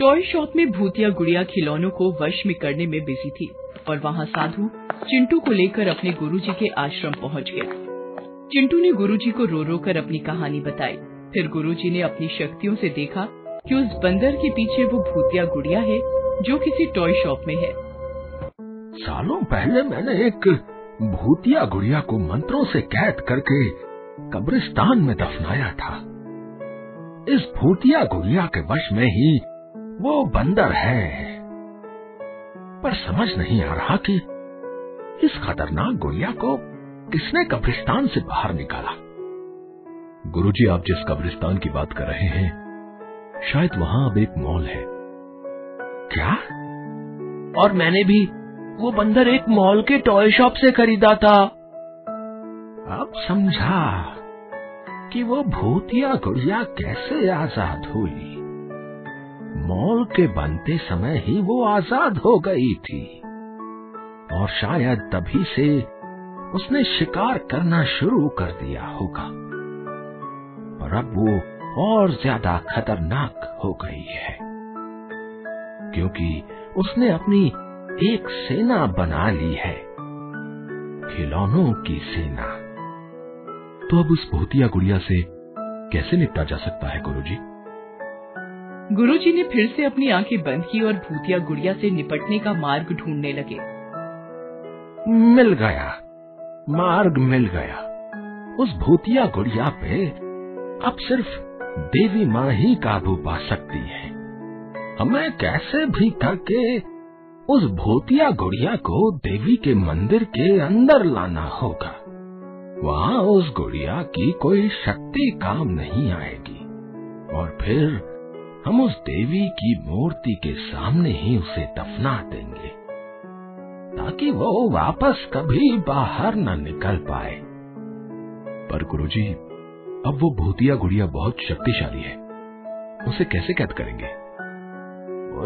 Toy shop में भूतिया गुड़िया खिलौनों को वश में करने में बिज़ी थी, और वहाँ साधु चिंटू को लेकर अपने गुरुजी के आश्रम पहुँच गया चिंटू ने गुरुजी को रो रो कर अपनी कहानी बताई। फिर गुरुजी ने अपनी शक्तियों से देखा कि उस बंदर के पीछे वो भूतिया गुड़िया है, जो किसी टॉय शॉप में है। सालों पहले मैंने एक भूतिया गुड़िया को मंत्रों से कैद करके कब्रिस्तान में दफनाया था। इस भूतिया गुड़िया के वश में ही वो बंदर है। पर समझ नहीं आ रहा कि इस खतरनाक गुड़िया को किसने कब्रिस्तान से बाहर निकाला। गुरुजी, आप जिस कब्रिस्तान की बात कर रहे हैं, शायद वहाँ अब एक मॉल है। क्या? और मैंने भी वो बंदर एक मॉल के टॉय शॉप से खरीदा था। अब समझा कि वो भूतिया गुड़िया कैसे आज़ाद हुई। मॉल के बनते समय ही वो आज़ाद हो गई थी। और शायद तभी से उसने शिकार करना शुरू कर दिया होगा। और अब वो और ज़्यादा खतरनाक हो गई है। क्योंकि उसने अपनी एक सेना बना ली है। खिलौनों की सेना। तो अब उस भूतिया गुड़िया से कैसे निपटा जा सकता है गुरुजी? गुरुजी ने फिर से अपनी आँखें बंद की और भूतिया गुड़िया से निपटने का मार्ग ढूँढने लगे। मिल गया। मार्ग मिल गया। उस भूतिया गुड़िया पे अब सिर्फ़ देवी माँ ही काबू पा सकती है। हमें कैसे भी करके उस भूतिया गुड़िया को देवी के मंदिर के अंदर लाना होगा? वहाँ उस गुड़िया की कोई शक्ति काम नहीं आएगी। और फिर हम उस देवी की मूर्ति के सामने ही उसे दफना देंगे, ताकि वो वापस कभी बाहर न निकल पाए। पर गुरुजी, अब वो भूतिया गुड़िया बहुत शक्तिशाली है। उसे कैसे कैद करेंगे?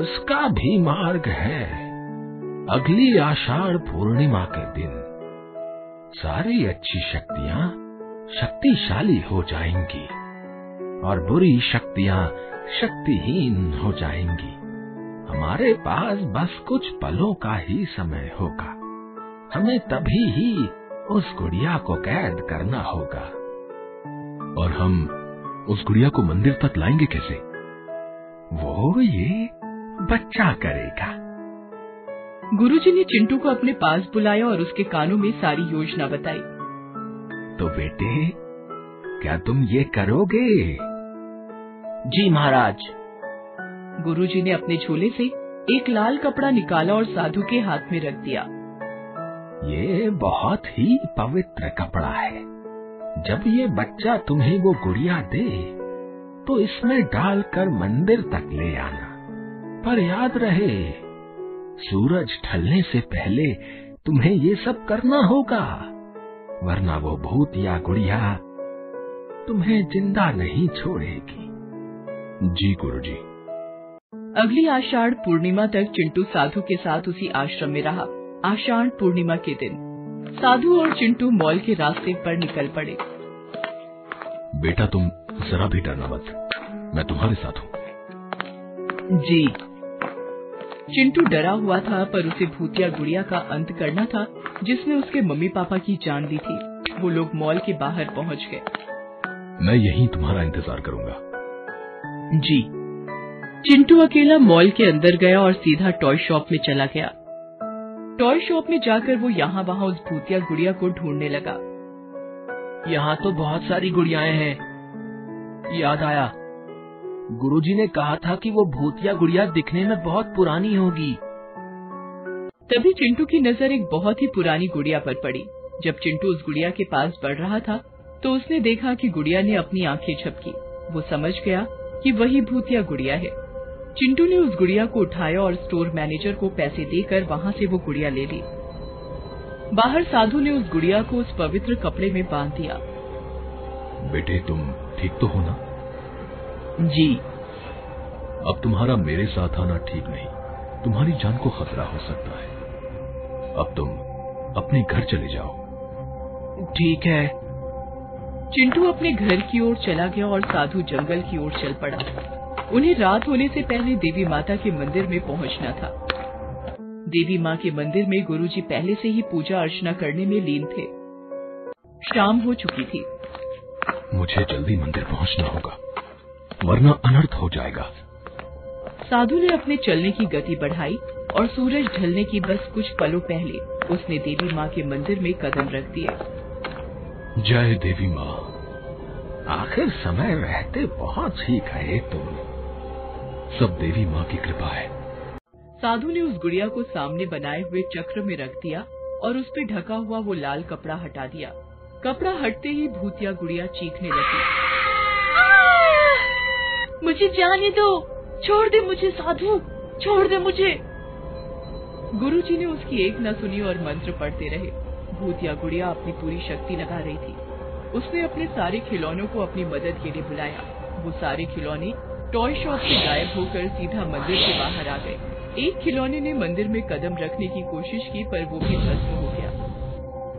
उसका भी मार्ग है। अगली आषाढ़ पूर्णिमा के दिन सारी अच्छी शक्तियाँ शक्तिशाली हो जाएँगी। और बुरी शक्तियाँ शक्तिहीन हो जाएँगी। हमारे पास बस कुछ पलों का ही समय होगा। हमें तभी ही उस गुड़िया को कैद करना होगा। और हम उस गुड़िया को मंदिर तक लाएँगे कैसे? वो ये बच्चा करेगा। गुरुजी ने चिंटू को अपने पास बुलाया और उसके कानों में सारी योजना बताई। तो बेटे क्या तुम ये करोगे? जी महाराज। गुरुजी ने अपने झोले से एक लाल कपड़ा निकाला और साधु के हाथ में रख दिया। ये बहुत ही पवित्र कपड़ा है। जब ये बच्चा तुम्हें वो गुड़िया दे तो इसमें डालकर मंदिर तक ले आना। पर याद रहे, सूरज ढलने से पहले तुम्हें ये सब करना होगा, वरना वो भूत या गुड़िया तुम्हें ज़िंदा नहीं छोड़ेगी। जी गुरुजी। अगली आषाढ़ पूर्णिमा तक चिंटू साधु के साथ उसी आश्रम में रहा। आषाढ़ पूर्णिमा के दिन साधु और चिंटू मॉल के रास्ते पर निकल पड़े। बेटा तुम जरा भी डरना मत मैं तुम्हारे साथ हूँ। जी। चिंटू डरा हुआ था पर उसे भूतिया गुड़िया का अंत करना था जिसने उसके मम्मी पापा की जान दी थी। वो लोग मॉल के बाहर पहुँच गए। मैं यहीं तुम्हारा इंतज़ार करूँगा। जी। चिंटू अकेला मॉल के अंदर गया और सीधा टॉय शॉप में चला गया। टॉय शॉप में जाकर वो यहाँ वहाँ उस भूतिया गुड़िया को ढूँढने लगा। यहाँ तो बहुत सारी गुड़ियाएँ हैं। याद आया। गुरुजी ने कहा था कि वो भूतिया गुड़िया दिखने में बहुत पुरानी होगी। तभी चिंटू की नज़र एक बहुत ही पुरानी गुड़िया पर पड़ी। जब चिंटू उस गुड़िया के पास बढ़ रहा था तो उसने देखा कि गुड़िया ने अपनी आँखें झपकी। वो समझ गया कि वही भूतिया गुड़िया है। चिंटू ने उस गुड़िया को उठाया और स्टोर मैनेजर को पैसे देकर वहाँ से वो गुड़िया ले ली। बाहर साधु ने उस गुड़िया को उस पवित्र कपड़े में बाँध दिया। बेटे तुम ठीक तो हो ना? जी। अब तुम्हारा मेरे साथ आना ठीक नहीं। तुम्हारी जान को खतरा हो सकता है। अब तुम अपने घर चले जाओ। ठीक है। चिंटू अपने घर की ओर चला गया और साधु जंगल की ओर चल पड़ा। उन्हें रात होने से पहले देवी माता के मंदिर में पहुँचना था। देवी माँ के मंदिर में गुरुजी पहले से ही पूजा अर्चना करने में लीन थे। शाम हो चुकी थी। मुझे जल्दी मंदिर पहुँचना होगा वरना अनर्थ हो जाएगा। साधु ने अपने चलने की गति बढ़ाई और सूरज ढलने की बस कुछ पलों पहले उसने देवी माँ के मंदिर में कदम रख दिए। जय देवी माँ। आखिर समय रहते बहुत ही गए तुम। सब देवी माँ की कृपा है। साधु ने उस गुड़िया को सामने बनाए हुए चक्र में रख दिया और उस पर ढका हुआ वो लाल कपड़ा हटा दिया। कपड़ा हटते ही भूतिया गुड़िया चीखने लगी। मुझे जाने दो। छोड़ दे मुझे साधु। छोड़ दे मुझे। गुरुजी ने उसकी एक न सुनी और मंत्र पढ़ते रहे। भूतिया गुड़िया अपनी पूरी शक्ति लगा रही थी। उसने अपने सारे खिलौनों को अपनी मदद के लिए बुलाया। वो सारे खिलौने टॉय शॉप से गायब होकर सीधा मंदिर से बाहर आ गए। एक खिलौने ने मंदिर में कदम रखने की कोशिश की, पर वो भी भस्म हो गया।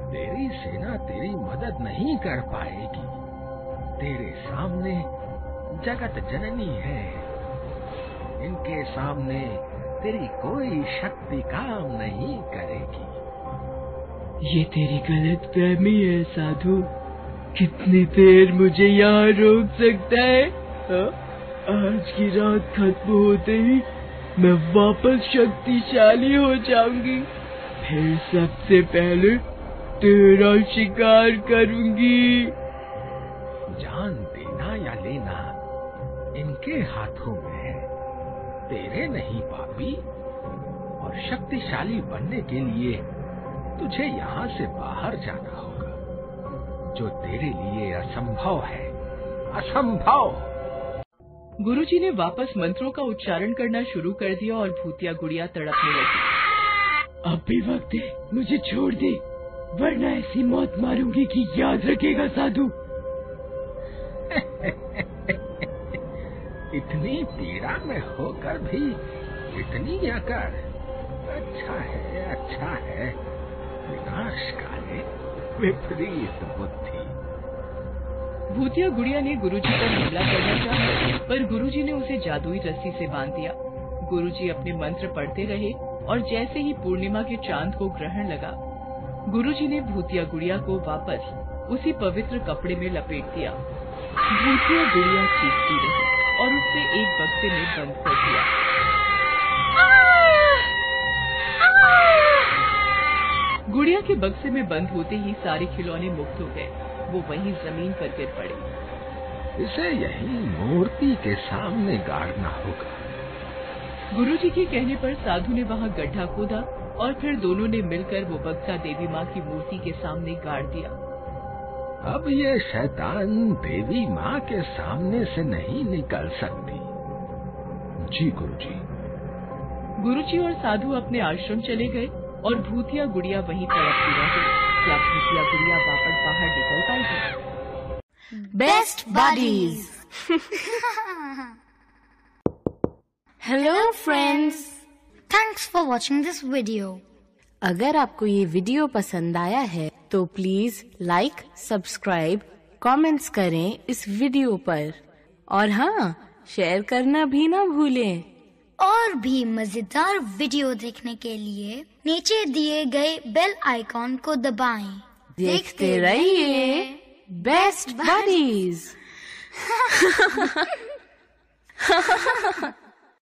तेरी सेना तेरी मदद नहीं कर पाएगी। तेरे सामने जगत जननी है। इनके सामने तेरी कोई शक्ति काम नहीं करेगी। ये तेरी गलत फहमी है, साधु। कितनी देर मुझे यहाँ रोक सकता है? हा? आज की रात खत्म होते ही मैं वापस शक्तिशाली हो जाऊँगी। फिर सबसे पहले तेरा शिकार करूँगी। जान देना या लेना, इनके हाथों में है। तेरे नहीं पापी और शक्तिशाली बनने के लिए तुझे यहाँ से बाहर जाना होगा। जो तेरे लिए असंभव है असंभव। गुरुजी ने वापस मंत्रों का उच्चारण करना शुरू कर दिया और भूतिया गुड़िया तड़पने लगी। अब भी वक्त है मुझे छोड़ दे वरना ऐसी मौत मारूँगी कि याद रखेगा साधु। इतनी पीड़ा में होकर भी इतनी अकड़। अच्छा है अच्छा है। विनाश काले, विपरीत बुद्धि। भूतिया गुड़िया ने गुरुजी पर हमला करना चाहा, पर गुरुजी ने उसे जादुई रस्सी से बाँध दिया। गुरुजी अपने मंत्र पढ़ते रहे और जैसे ही पूर्णिमा के चाँद को ग्रहण लगा, गुरुजी ने भूतिया गुड़िया को वापस उसी पवित्र कपड़े में लपेट दिया। भूतिया गुड़िया चीखती रही और उसे एक बक्से में बंद कर दिया। गुड़िया के बक्से में बंद होते ही सारे खिलौने मुक्त हो गए। वो वहीं ज़मीन पर गिर पड़े। इसे यही मूर्ति के सामने गाड़ना होगा। गुरुजी के कहने पर साधु ने वहाँ गड्ढा खोदा और फिर दोनों ने मिलकर वो बक्सा देवी माँ की मूर्ति के सामने गाड़ दिया। अब ये शैतान देवी माँ के सामने से नहीं निकल सकती। जी गुरुजी। गुरुजी और साधु अपने आश्रम चले गए। और भूतिया गुड़िया वहीं तड़पती रही क्या भूतिया गुड़िया वापस बाहर निकल पाएगी Best Buddies. Hello friends. Thanks for watching this video. अगर आपको ये वीडियो पसंद आया है तो प्लीज़ लाइक सब्सक्राइब कमेंट्स करें इस वीडियो पर और हाँ शेयर करना भी ना भूलें और भी मज़ेदार वीडियो देखने के लिए नीचे दिए गए बेल आइकॉन को दबाएँ। देखते रहिए बेस्ट बडीज